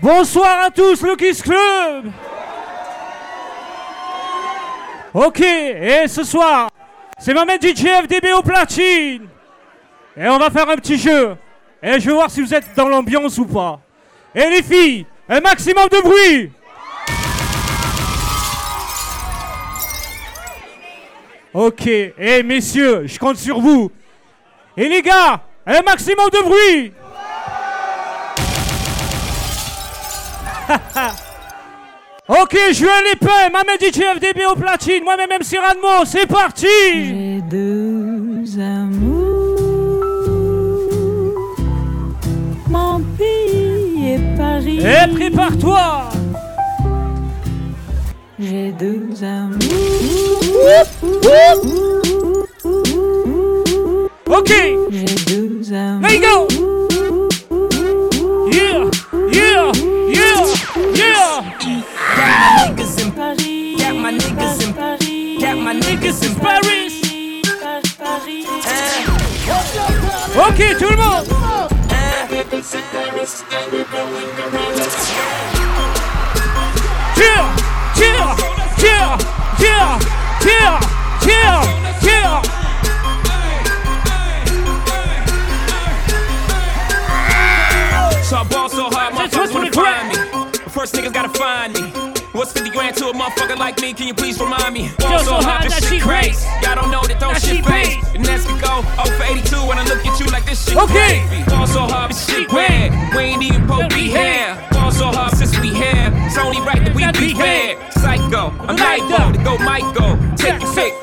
Bonsoir à tous, le Club Ok, et ce soir, c'est ma main DJ FDB au platine Et on va faire un petit jeu. Et je vais voir si vous êtes dans l'ambiance ou pas. Et les filles, un maximum de bruit Ok, et messieurs, je compte sur vous. Et les gars, un maximum de bruit Ok, je veux l'épée, ma DJ FDB au platine, moi-même MC Ranmo, c'est parti. J'ai deux amours, mon pays et Paris. Et prépare-toi. J'ai deux amours. Ok. J'ai deux amours. Let go Got my niggas in Paris. Got my niggas in Paris. Got my niggas in Paris Paris. Paris. Ok, tout le monde Tire Tire Tire Tire Tire Tire Tire So I ball so hard, That's motherfuckers wanna what's find me. But first niggas gotta find me. What's 50 grand to a motherfucker like me? Can you please remind me? Ball so hard, this shit crazy. Y'all don't know that don't That shit phase. And that's we go 0 for 82 when I look at you like this shit Okay. crazy. Ball so hard, this shit weird. We ain't even to be here. Ball so hard since we here. It's only right that we be be fair. Psycho, I'm Light Lipo, to go Michael. Take your pick.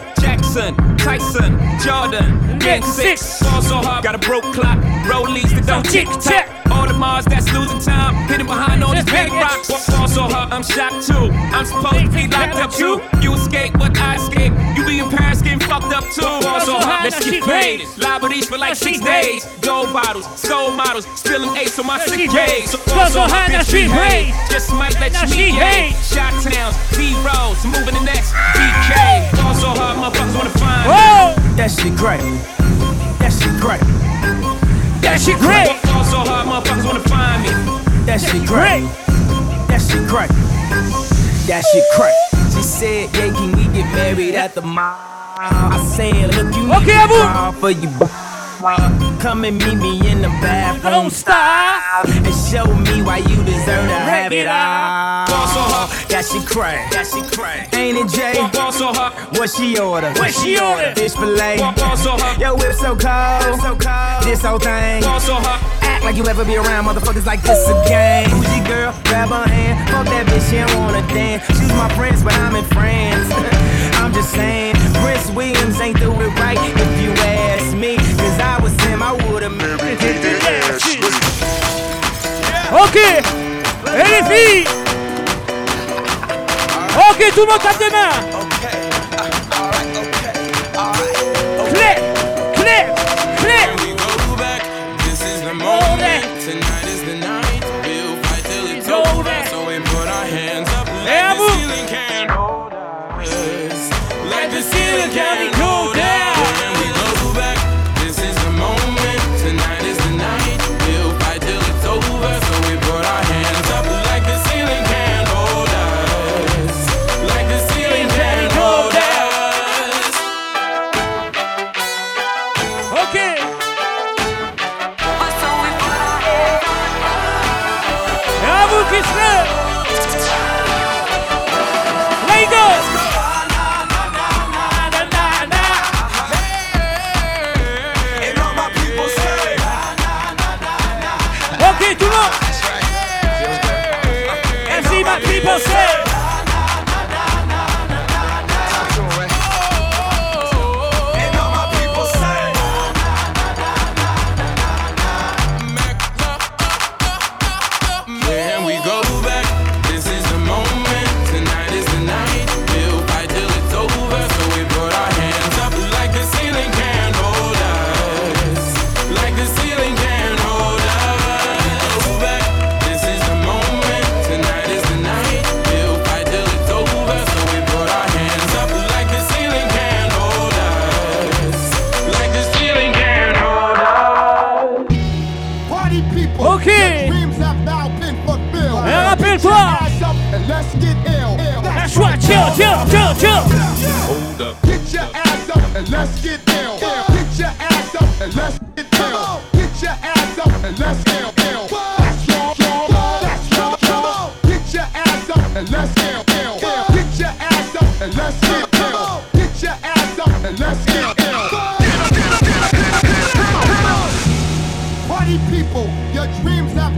Jackson, Tyson, Jordan, Ben six. Six. Ball so hard, got a broke clock. Rollies that don't tick tock. All the Mars that's losing time, hidden behind all these big rocks. Fall so hard, I'm shocked too. I'm supposed to be locked up too. You escape, but I escape. You be in Paris getting fucked up too. Fall so hard, let's get paid. Liberties for like six days. Gold bottles, soul models, spilling ace on my sick days. So fall so hard, that shit hate. Just might let you meet. Shot towns, B rolls, moving the next BK. Fall so hard, motherfuckers wanna find me. That shit great. That shit great. That shit great Fall so hard, motherfuckers wanna find me. That shit great. That shit great. That shit great. She said, yeah, can we get married at the mall? I said, look, you Okay, need Abu. to for you. Come and meet me in the bathroom Don't stop and show me why you deserve to have Break it it all. Fall so hard, That shit crack. that shit crack. Ain't it, Jay? Fall so hard, What she order? What she order? Fish fillet. fall so hard, Yo, whip so cold. So cold. This whole thing. fall so hard. Act like you ever be around motherfuckers like this again. Who's your girl? Grab her hand. Fuck that bitch, she don't wanna dance. She's my friends, but I'm in France. I'm just saying, Prince Williams ain't do it right if you Ok Et les filles. Ok, tout le monde tape des mains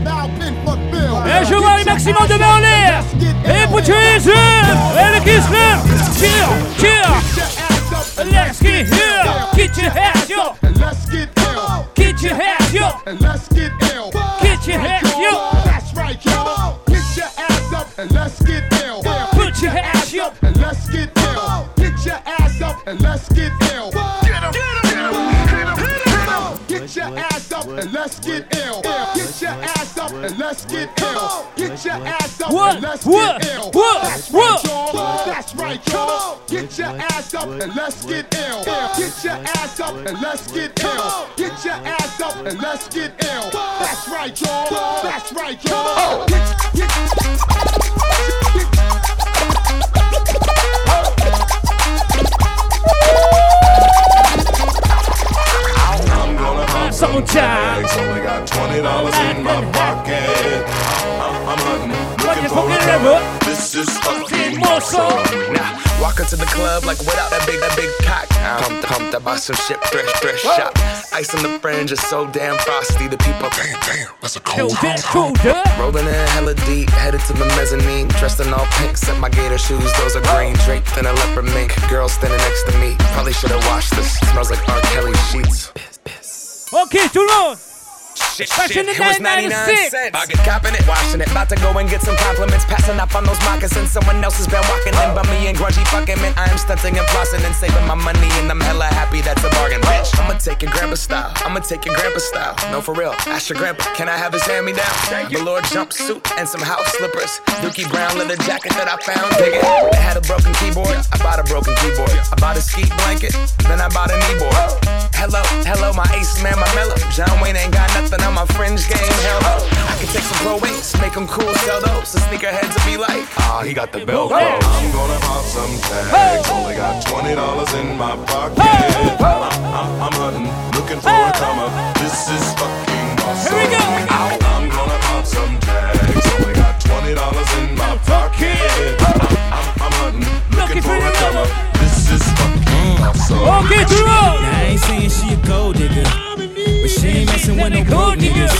Et je vois les maximum de mains en l'air Et your hands up Et le kiss Cheer, cheer Let's get here Get your hands And let's get ill. Get your hands And let's get ill. Get your hands up That's right, y'all. Get your ass up and let's get ill. Put your hands up and let's get ill. Get your ass up and let's get ill. Get your ass up and let's get ill. And let's get ill. Get your ass up What? and let's What? get ill. What? That's What? right, y'all. That's right, y'all. Get your ass up and let's get ill. Get your ass up and let's get ill. Get your ass up and let's get ill. That's right, y'all. That's right, y'all. Get- get- I'm gonna pop some Sometime. Tags. Only got twenty dollars in my pocket. I'm, I'm hunting, looking for a fucking come ever? up. This is fucking Mosso. awesome. Nah, walk into the club like without that big, that big cock. Pumped, pumped, I bought some shit, thrift, thrift shop. Ice on the fringe is so damn frosty. The people, damn, damn, that's a Yo, cold that's cool, duh Rolling in hella deep, headed to the mezzanine. Dressed in all pink, set my gator shoes, those are green. Draped in a leopard mink, girl standing next to me. Probably should've washed this. Smells like R. Kelly sheets. Piss, piss. Ok, tout le monde Shit, Fashion shit, it was 99 99 cents. cents. I get copping it, washing it. About to go and get some compliments. Passing up on those moccasins. Someone else has been walking in by me and grungy fucking man. I am stunting and flossing and saving my money. And I'm hella happy that's a bargain, bitch. I'ma take your grandpa style. I'ma take your grandpa style. No, for real. Ask your grandpa, can I have his hand me down? Velour jumpsuit and some house slippers. Dookie Brown leather jacket that I found. Dig it. It had a broken keyboard. I bought a broken keyboard. I bought a ski blanket. Then I bought a kneeboard. Hello, hello, my ace man, my mellow. John Wayne ain't got nothing on my fringe game. Hell no. I can take some pro wings, make them cool, sell those. The sneakerheads will be like, ah, he got the belt. Hey. I'm gonna pop some tags. Only got twenty dollars in my pocket. I'm, I'm, I'm hunting, looking for a come up. This is fucking awesome. Here we go. I'm gonna pop some tags. Only got twenty dollars in my pocket. I'm, I'm, I'm hunting, looking for a come up. This is fucking awesome. Ok, tout le Now I ain't saying she a gold digger, but she ain't messing with no broke niggas.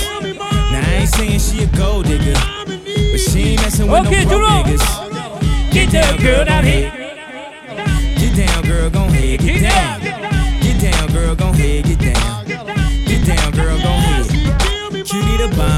Now I ain't saying she a gold digger, but she ain't messing with Okay, no broke niggas. Get that girl down here Get down, girl, gon' head, get down. Get down, girl, gon' head, get down. Get down, girl, gon' head. Cutie the bomb,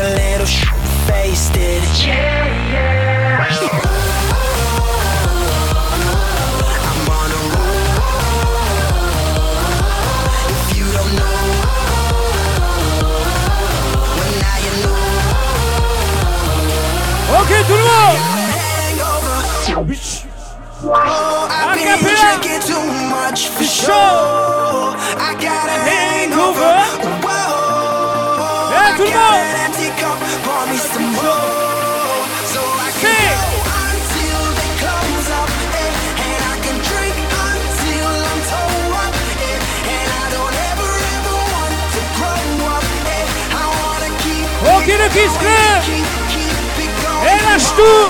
a little faced it. Yeah, yeah. I'm on a roll. If you don't know, well now you know. Ok, tout le monde Oh, I've been drinking too much for sure. I got Et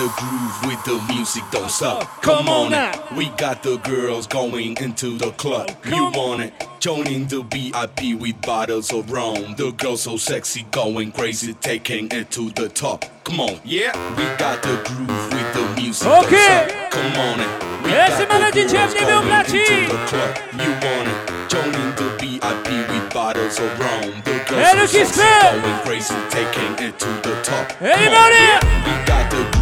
the groove with the music, don't stop. Come Come on it. We got the girls going into the club. You want it? Joining the VIP with bottles of rum. The girls so sexy, going crazy, taking it to the top. Come on, yeah. We got the groove with the music. don't Okay. stop. Come on it. We Yes, got the girls going into the club. You want it? Joining the VIP with bottles of rum. The girls so sexy, going crazy, taking it to the top. Come on, yeah. We got the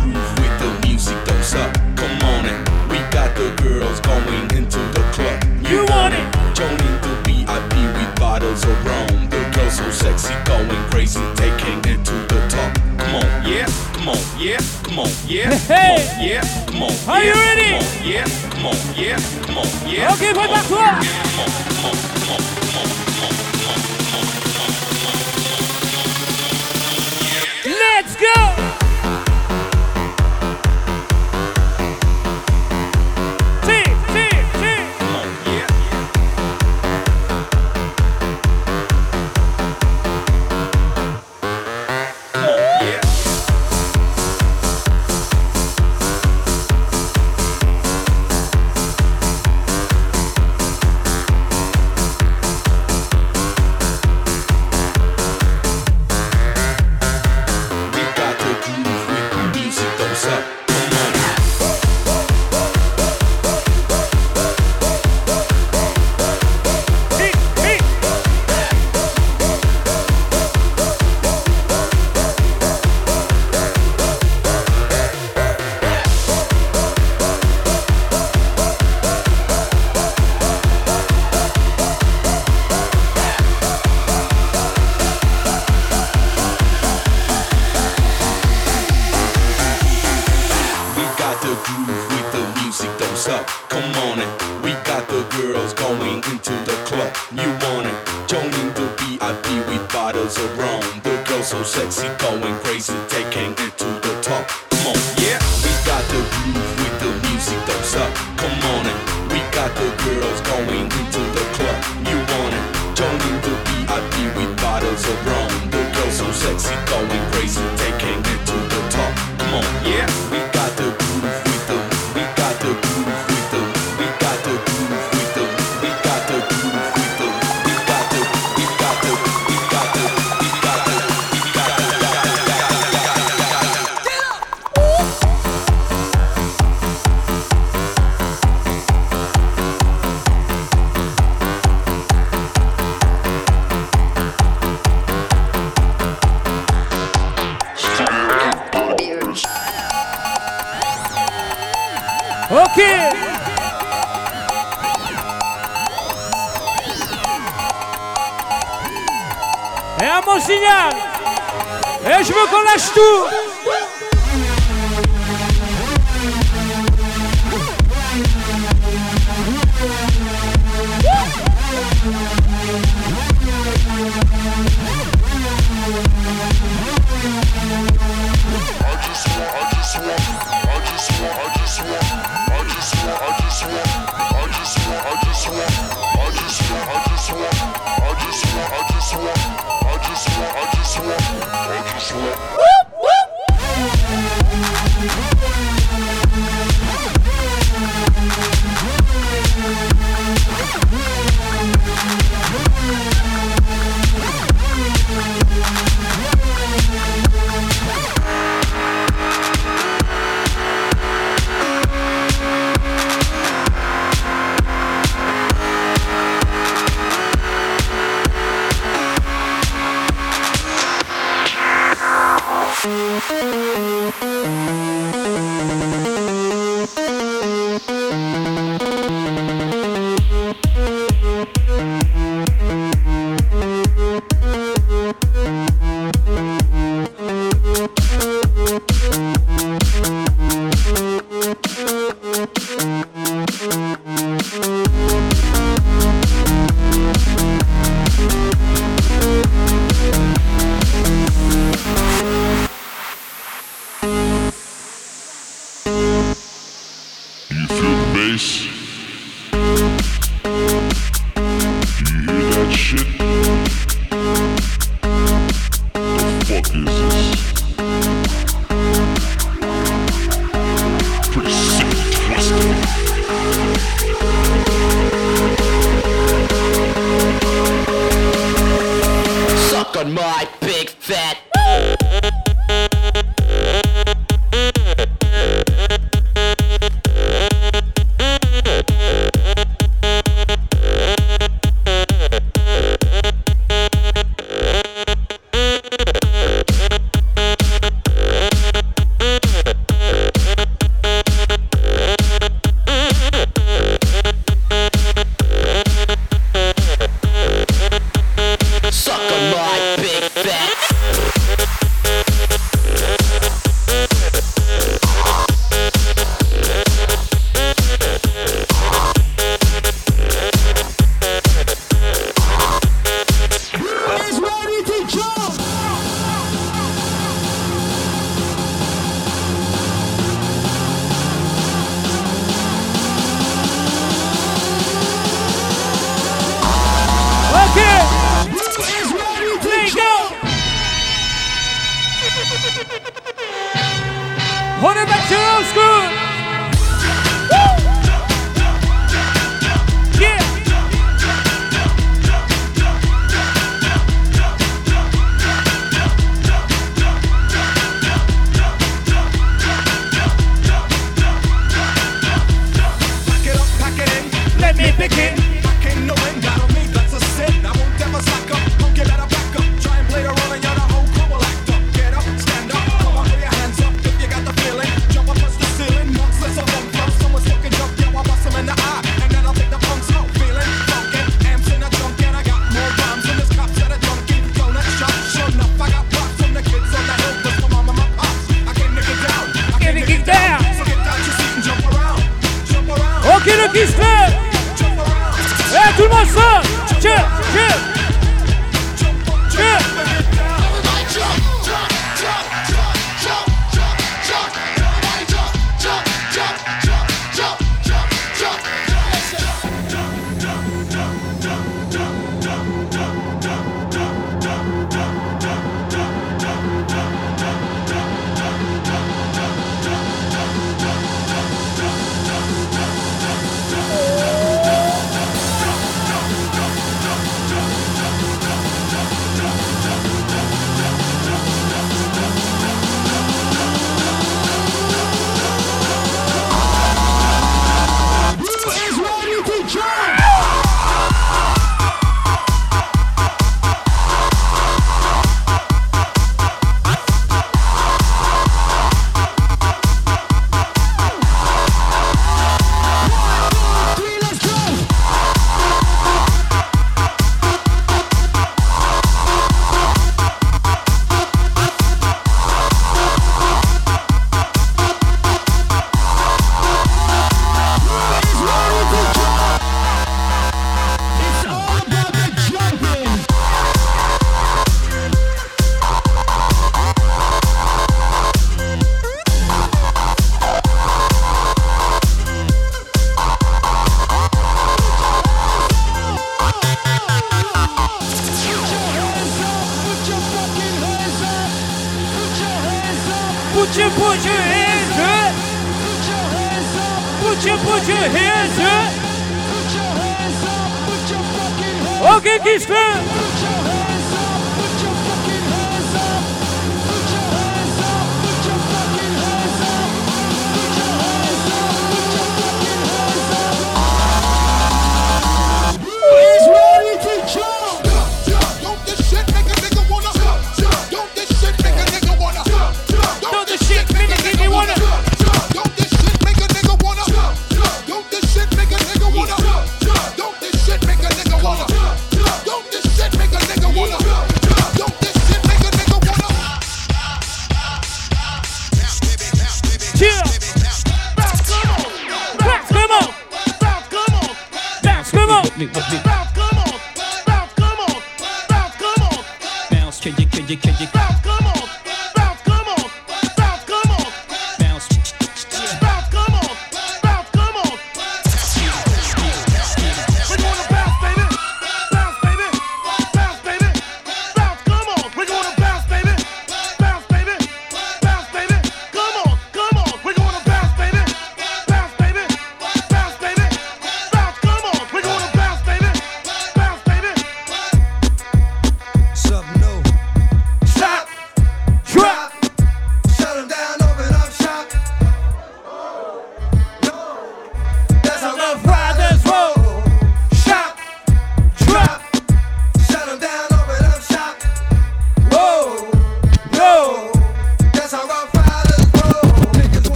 don't. Come on it. We got the girls going into the club. You want it? Joining the VIP with bottles of rum. The girls so sexy, going crazy, taking it to the top. Come on, yeah, come on, yeah, come on, yeah, Hey. come on, yeah, come on. Are you yeah, ready? Come on, yeah, come on, yeah, come on, yeah. Ok, come on, prépare-toi come on, come on, come on, come on, come on, come on, come on, come on. Let's go the groove with the music, don't stop. Come on.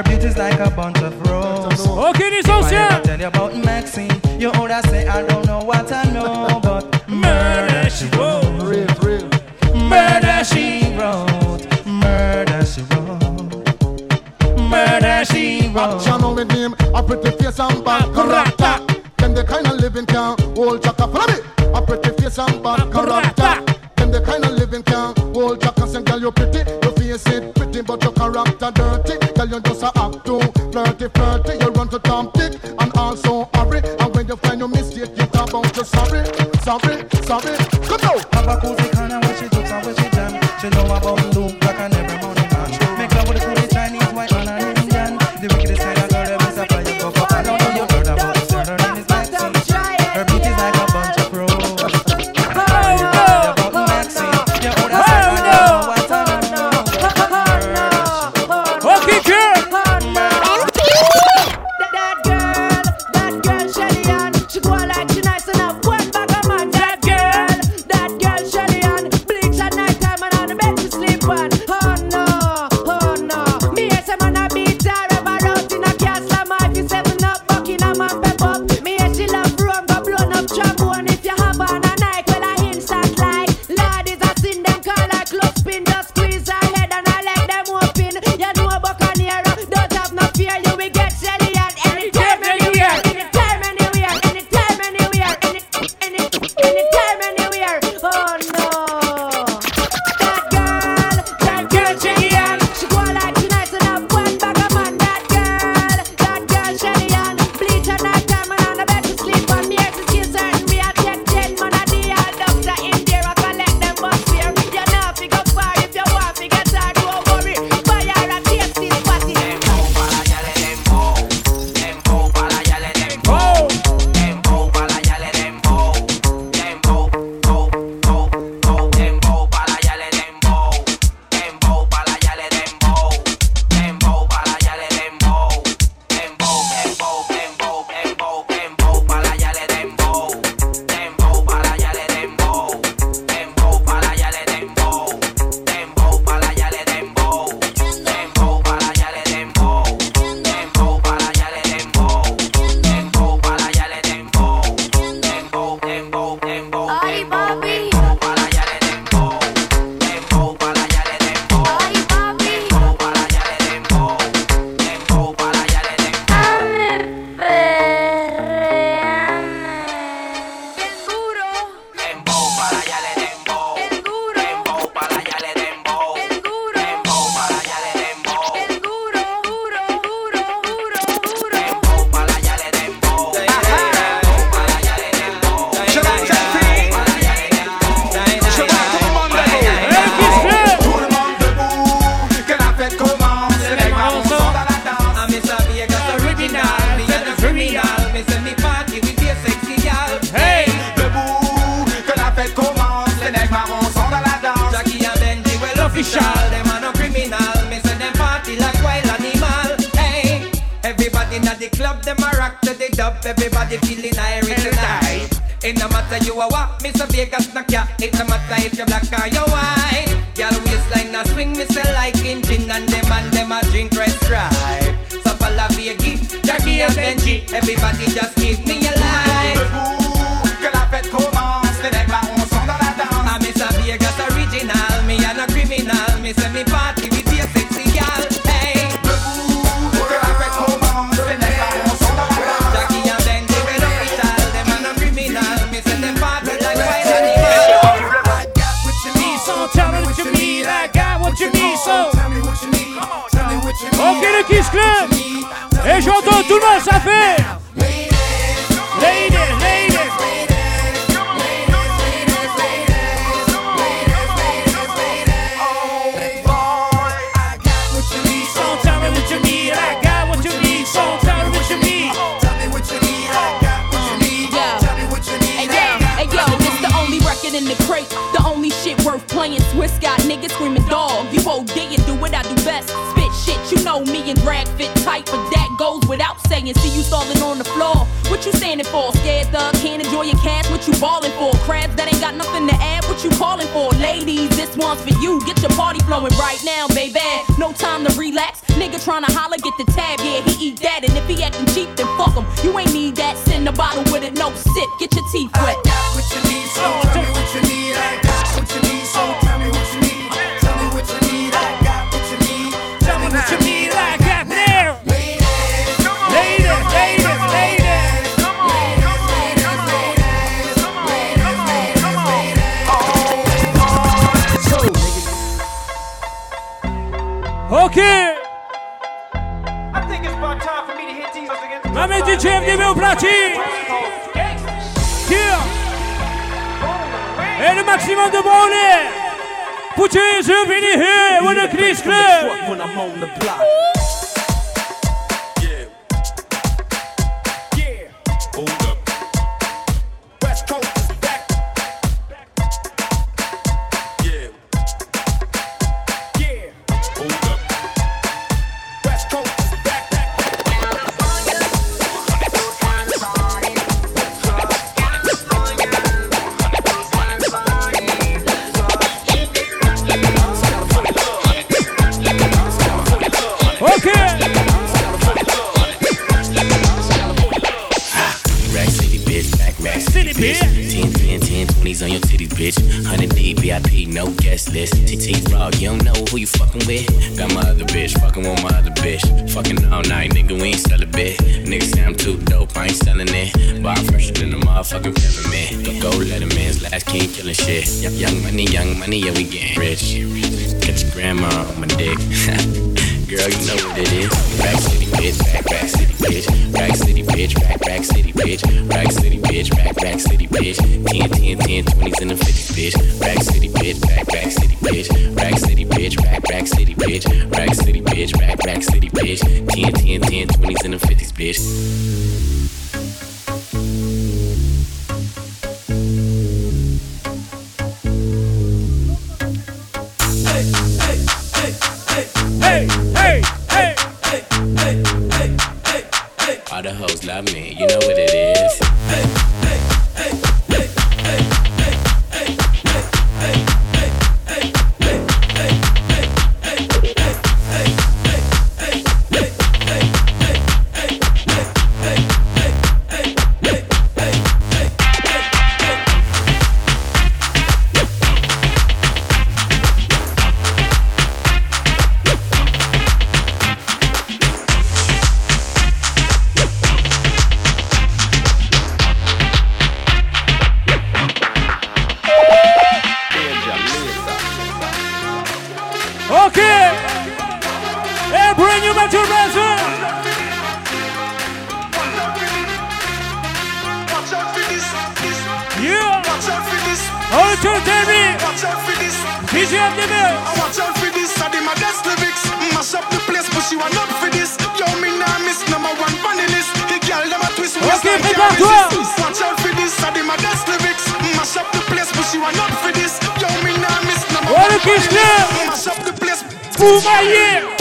Her beauty's like a bunch of roses. Okay, this is I tell you about Maxine. You older say I don't know what I know, but murder she wrote. Real, real. Murder she wrote. Murder she wrote. Murder she wrote. A channel with him, a pretty face and bad character. Them the kind of living can hold chaka for me. A pretty face and bad character. Them the kind of living can hold chaka. Say, girl, you pretty, your face is pretty, but your character dirty pretty flirty, you run to Tom it, and also hurry. And when you find your mistake, you talk about your sorry, sorry, sorry. Come on, Have a cozy kind fit tight, but that goes without saying. See you stalling on the floor. What you standing for? Scared thug, can't enjoy your cash. What you balling for? Crabs that ain't got nothing to add. What you calling for? Ladies, this one's for you. Get your party flowing right now, baby. No time to relax. Nigga trying to holler, get the tab. Yeah, he eat that. And if he acting cheap, then fuck him. You ain't need that. Send a bottle with it, no sip. Get your teeth wet. What you need, so tell me what you need. Again. Maman DJ FDB au platine. Yeah. Et le maximum de branlés. Put your hands up in the air with the Chris Club. When I'm on the block. Motherfucking peppermint. Go, go, let him in, last king killing shit. Young money, young money, yeah, we getting rich. Got your grandma on my dick. Girl, you know what it is. Rack City, bitch, back, back city, bitch. Rack City, bitch, back, back city, bitch. Rack City, bitch, back, back city, bitch. 10, 10, 10, 20s and the 50s, bitch. Rack City, bitch, back, back city, bitch. Rack City, bitch, back, back city, bitch. Rack City, bitch, back, back city, bitch. 10, 10, 10, 20s and the 50s, bitch. Love me, number Oh, one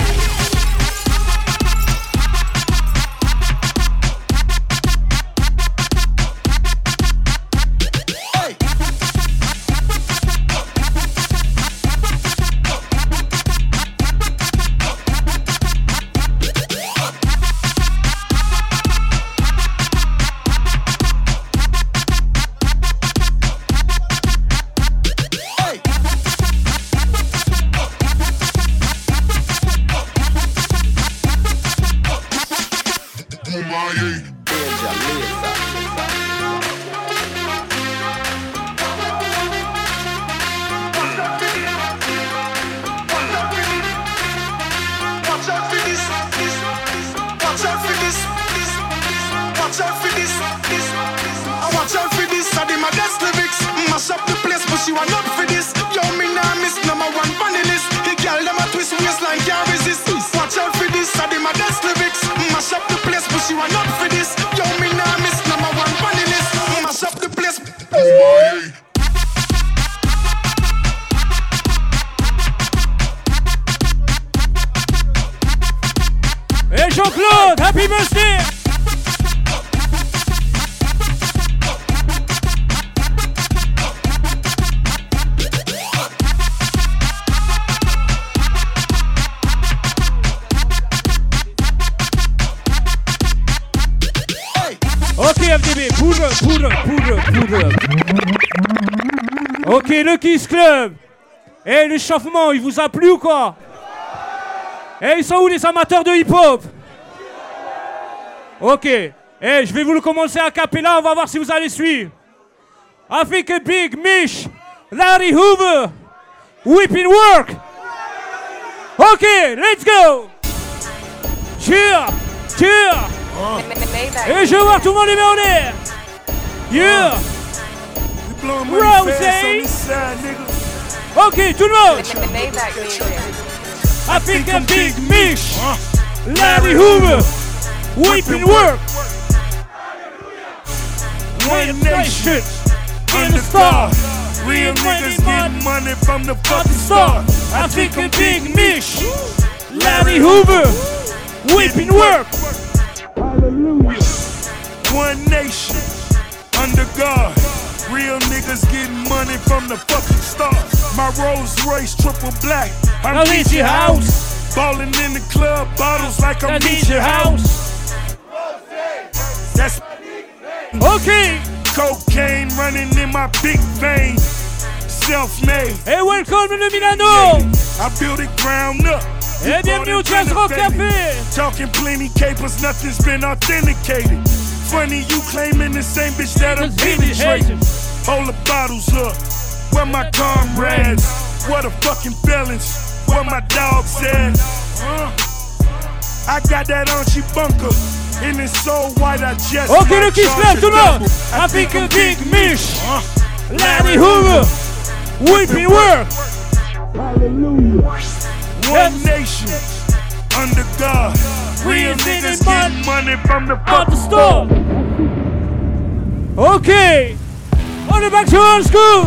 l'échauffement, il vous a plu ou quoi? Et ils sont où les amateurs de hip-hop? Ok. Et je vais vous le commencer à cappella, on va voir si vous allez suivre. Africa Big Mish, Larry Hoover, Whipping Work. Ok, let's go. Cheer, cheer. Et je vois tout le monde les mains en l'air. Yeah. Rosé. Ok, tout le monde. I think a Big Meech. Larry Hoover. Weeping work. One nation. In the star. Real niggas get money from the fucking star. I think a Big Meech. Larry Hoover. Weeping work. One nation, under God. Real niggas getting money from the fucking stars. My Rolls Royce triple black. I'm Now leave your house. Ballin' in the club, bottles like I'm leave Beach your House. That's okay. Cocaine running in my big vein. Self-made. Hey, welcome to Milano. I built it ground up. Eh, bienvenue au Jazz Rock Café. Talking plenty capers, nothing's been authenticated. Funny you claiming the same bitch that I'm penetrating. Hold the bottles up. Where my comrades? What the fucking felons? Where my dogs at? Uh, I got that Archie bunker. And it's so white I just Ok, might le Kiss charge Club, a tout le monde. double. I think a Big Meech. Larry Hoover. Weeping work. Hallelujah. One nation, under God. Real niggas get money from the fucking store. Okay. On the back to old school.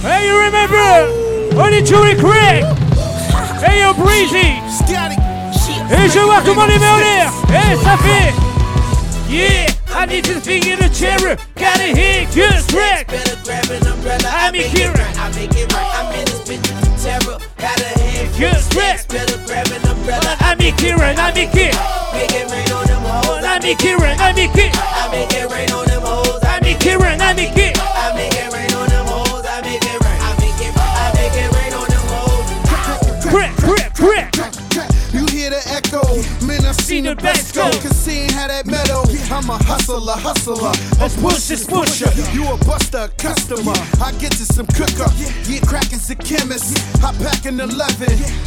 Hey, you remember? Only Chewy Craig. Hey, yo, Breezy. Et je vois monde les mains en l'air. Et ça fait. Yeah, I need to speak in the chair. Gotta hit just track. I'm in Kira. I make it right. I'm in this bitch terror. Got a hand full of Just stacks. Better grab an umbrella. Oh, I'm in Kira. I'm in Kira. Make it rain on them hoes. I'm in Kira. I'm in Kira. I make it rain on them hoes. I in Kira. I make it seen the best go. Cause seeing how that metal, I'm a hustler, hustler. A push is pusher. You a buster, customer. I get to some cooker. Get crackers a chemist. I pack an 11.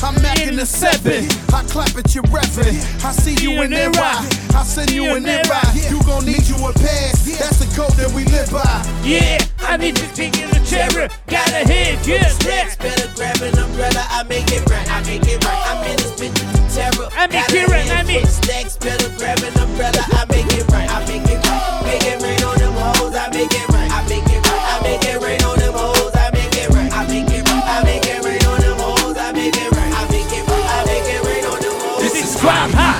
I'm macking a 7. I clap at your reverend. I see you in there. I send you in there. You gon' need you a pass. That's the code that we live by. Yeah, I need you to speak in the chair. Gotta hit just track. Better grab an umbrella. I make it right. I make it right. I'm in this bitch terror. I'm in Got a Kira. I'm hand in. full of stacks. Better grab an umbrella. I make it right. I make it right. Make it rain on them hoes. I make it right. I make it right. I make it rain on them hoes. I make it right. I make it right. I make it rain on them hoes. I make it right. I make it right. I make it rain on them hoes. This is why I'm hot.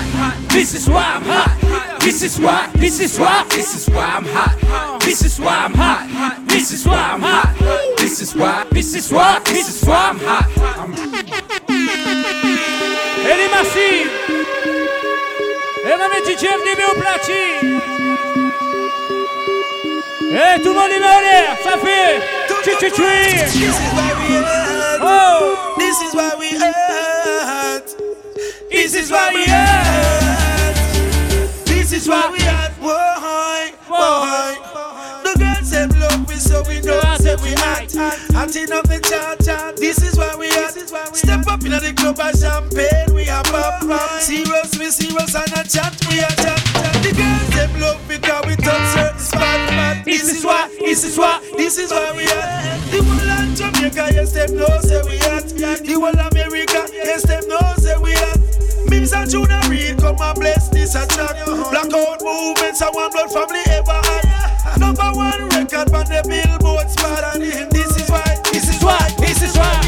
This is why I'm hot. This is why. This is why. This is why I'm hot. This is why I'm hot. This is why I'm hot. This is why. This is why. This is why I'm hot. Elle est. Elle va mettre DJ FDB au platine. Et tout le monde en l'air. Ça fait. Tchi tchi tchi. Oh. This is why we hurt. This is why we hurt. This is why we hurt. Boy, boy. The girls them love we so we know say we hot. Hot enough the chart. This is why we hurt. Step up in the club and champagne we are pop. Serious we serious and a chat we are chat. The girls them love because we touch certain spot. This is why. This is why. This is why we are. The whole of Jamaica, yes, them know say we hot. The whole America, yes, them know say we hot. Mims and Junior Reid come and bless this a track. Blackout movements and one blood family ever had. Number one record on the Billboard spot. And this is why, this is why, this is why,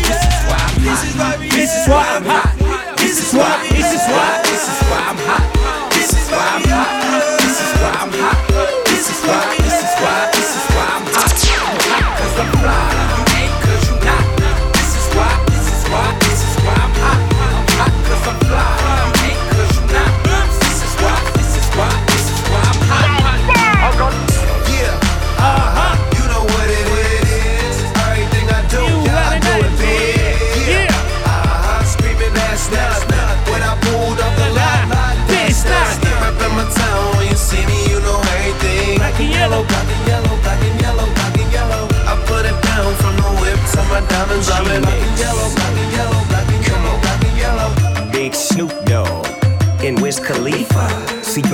this is why we This is why I'm hot. This is why, This is why.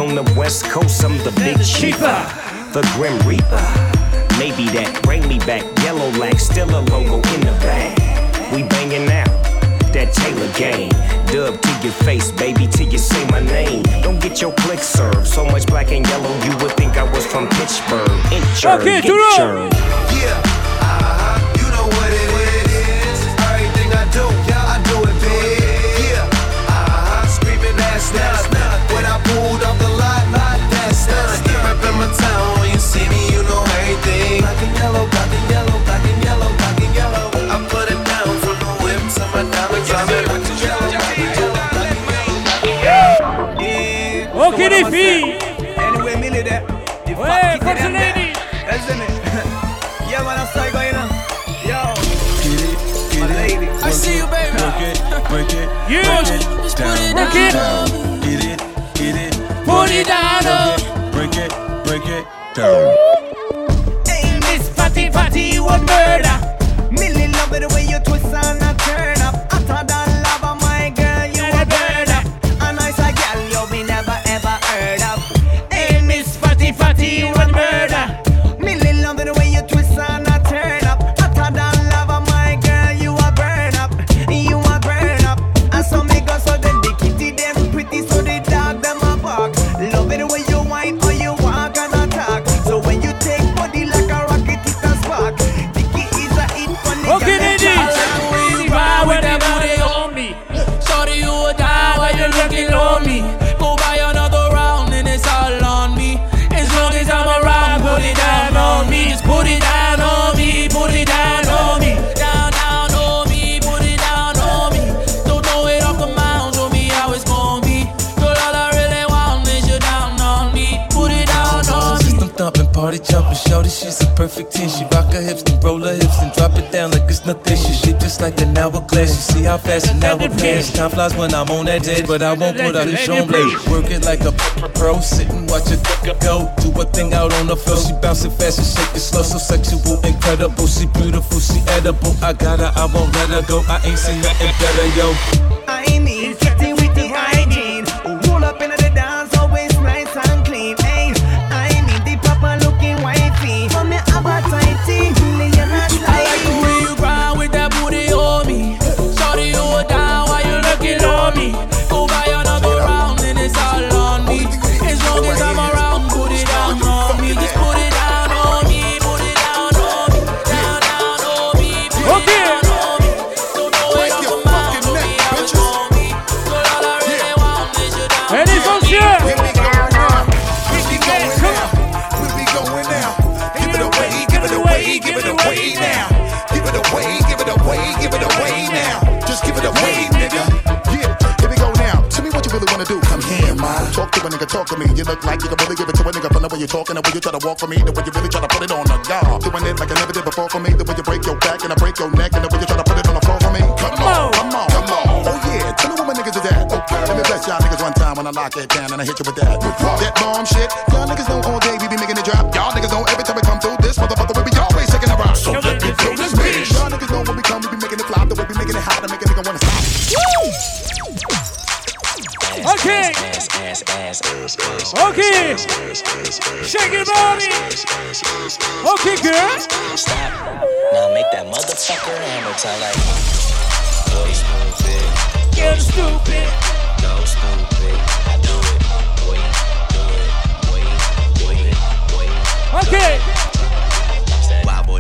On the West Coast, I'm the big cheaper, the Grim Reaper. Maybe that bring me back. Yellow lag, still a logo in the bag. We banging out that Taylor Gang. Dub to your face, baby, till you say my name. Don't get your click served. So much black and yellow, you would think I was from Pittsburgh. Inchurd, Okay, get Yeah, Yeah. Ok les filles Anyway, Millie there. The Ouais, fuck it, Fox them there. Lady. Listen it. yeah, man, I'm sorry, going on. Yo. My lady. I see you, baby. Break it, break it, You break it Just put down. it Work it. down. Get it, get it, Put it down, Break it, break it, break it down. Party jumping, shorty, she's a perfect 10. She rock her hips, then roll her hips, and drop it down like it's nothing. She shit just like an hourglass. You see how fast an hour pass. Time flies when I'm on that edge, but I won't put out a show blade. Work it like a pro, sit and watch it go. Do a thing out on the floor. She bouncing fast and shake it slow, so sexual, incredible. She beautiful, she edible. I got her, I won't let her go. I ain't seen nothing better, yo. I ain't mean, sitting Talk to a nigga, talk to me. You look like you can really give it to a nigga from the way you're talking, the way you try to walk for me, the way you really try to put it on the guard. Doing it like I never did before for me, the way you break your back and I break your neck, and the way you try to put it on the floor for me. Come on, come on, come on. Oh yeah, tell me what my niggas is at. Okay, let me bless y'all niggas one time when I lock it down and I hit you with that. That bomb shit. Y'all niggas know all day we be making it drop. Y'all niggas know every time Okay. Okay. Shake your body. Okay, girl. Stop. Now make that motherfucker hammer time like. Boy, stupid. Get stupid. Go stupid. I do it. Boy, do it. Boy, do it. Boy. Okay.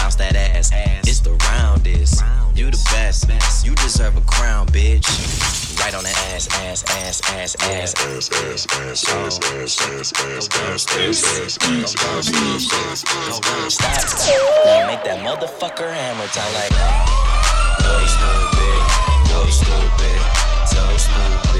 Bounce that ass. Ass. It's the roundest. You the best. You deserve a crown, bitch. Right on that ass, ass, ass, ass, ass, ass, ass, ass, ass, ass, ass, ass, ass, ass, Stop. Now make that motherfucker hammer time like. Boy, stupid. Boy, stupid. So stupid.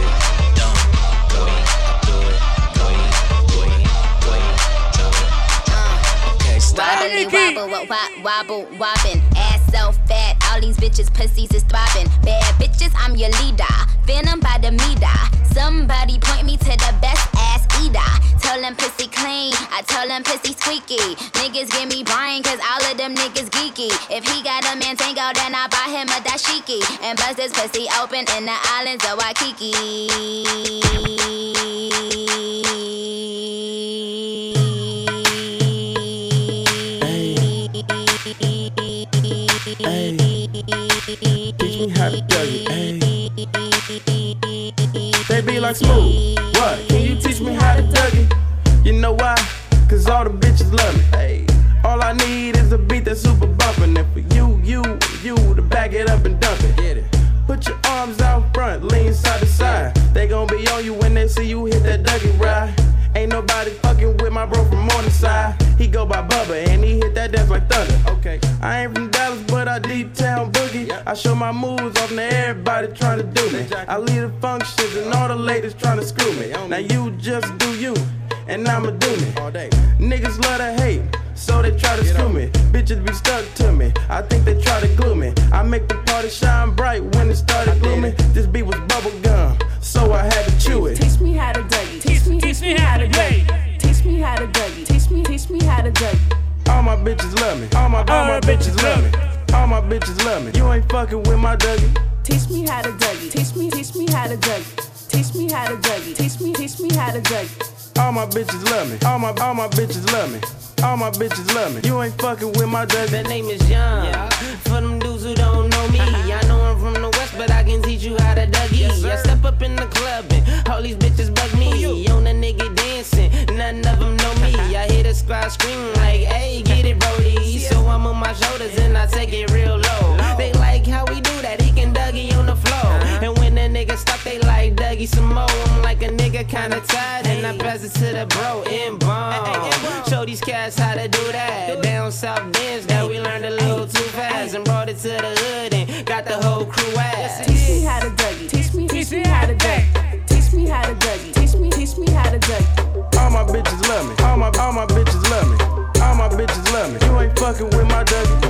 Nikki. wobble, wo- wo- wobble, wobbin'. Ass so fat, all these bitches pussies is throbbing. Bad bitches, I'm your leader. Venom by the meter. Somebody point me to the best ass eater. Tell them pussy clean, I tell them pussy squeaky. Niggas give me Brian, cause all of them niggas geeky. If he got a man tango, then I buy him a dashiki. And bust his pussy open in the islands of Waikiki. Teach me how to do it, They be like smooth. What? Can you teach me how to Dougie? You know why? Cause all the bitches love me. Hey. All I need is a beat that's super bumpin'. And for you, you, you to back it up and dump it. Get it. Put your arms out front, lean side to side. They gon' be on you when they see you hit that Dougie ride. Ain't nobody fucking with my bro from Morningside. He go by Bubba and he hit that dance like thunder. Okay. I ain't from Dallas, but I deep town boogie. I show my moves off to everybody trying to do me. I lead the functions and all the ladies trying to screw me. Now you just do you, and I'ma do me. All day. Niggas love to hate. So they try to screw me. Bitches be stuck to me. I think they try to glue me. I make the party shine bright when it started glooming. This beat was bubble gum, so I had to chew it. Teach me how to Dougie. Teach me, teach me how to Dougie. Teach me how to Dougie. Teach me, teach me how to Dougie. All my bitches love me. All my, all my bitches love me. All my bitches love me. You ain't fucking with my Dougie. Teach me how to Dougie. Teach me, teach me how to Dougie. Teach me how to Dougie. Teach me, teach me how to Dougie. All my bitches love me. All my, all my bitches love me. All my bitches love me. You ain't fucking with my Dougie. That name is Young. For them dudes who don't know me, uh-huh. I know I'm from the west, but I can teach you how to Dougie. I step up in the club and all these bitches bug me. None of them know me. I hear the squad scream like, hey, get it, Brody. So I'm on my shoulders and I take it real low. They like how we do that, he can Dougie on the floor. And when the nigga stop, they like Dougie some more. I'm like a nigga kinda tired, and I pass it to the bro in bomb. Show these cats how to do that. Down south we learned a little too fast and brought it to the hood and got the whole crew ass. Teach me how to Dougie. Teach me, teach me how to Dougie. Teach me how to Dougie. Teach me, teach me how to bitches love me. All my, all my bitches love me. All my bitches love me. You ain't fucking with my Dougie.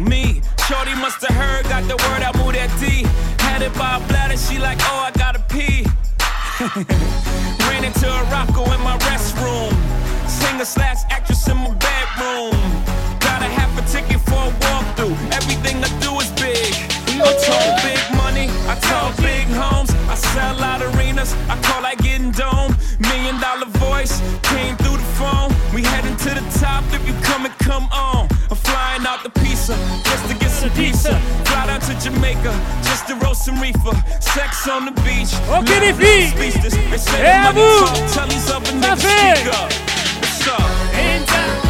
me. Shorty must have heard, got the word, I moved that D. Had it by a bladder, she like, oh, I gotta pee. Ran into a rocko in my restroom. Singer slash actress in my bedroom. Got a half a ticket for a walkthrough. Everything I do is big. I talk big money, I talk big homes. I sell out arenas, I call that getting dome. Million dollar voice came through the phone. We heading to the top if you come and come on. I'm flying out the pizza just to get some pizza. Fly down to Jamaica just to roast some reefer. Sex on the beach. Okay, les filles. speechless. They say Et à vous. talk, tell these other Ça niggas fait. speak up. What's up?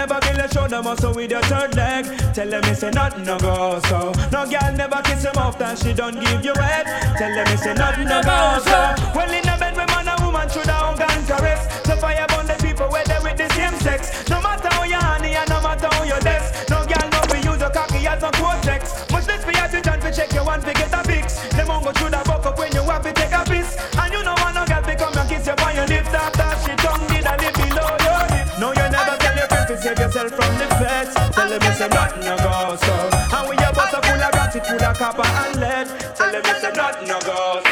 never be let show them muscle with your third leg. Tell them it's a nothing no go so. No girl never kiss him off that she don't give you head. Tell them it's a nothing no go so. Well in a bed with man and woman should have hug and caress. So fire burn the people where they with the same sex. No matter how you honey and no matter how you desk. No girl no we use your cocky as a cortex. Much less for your attention to check your one to get say nothing no go so. And we a bottle full of gratitude, full of copper and lead. Tell them it's a nothing no go so.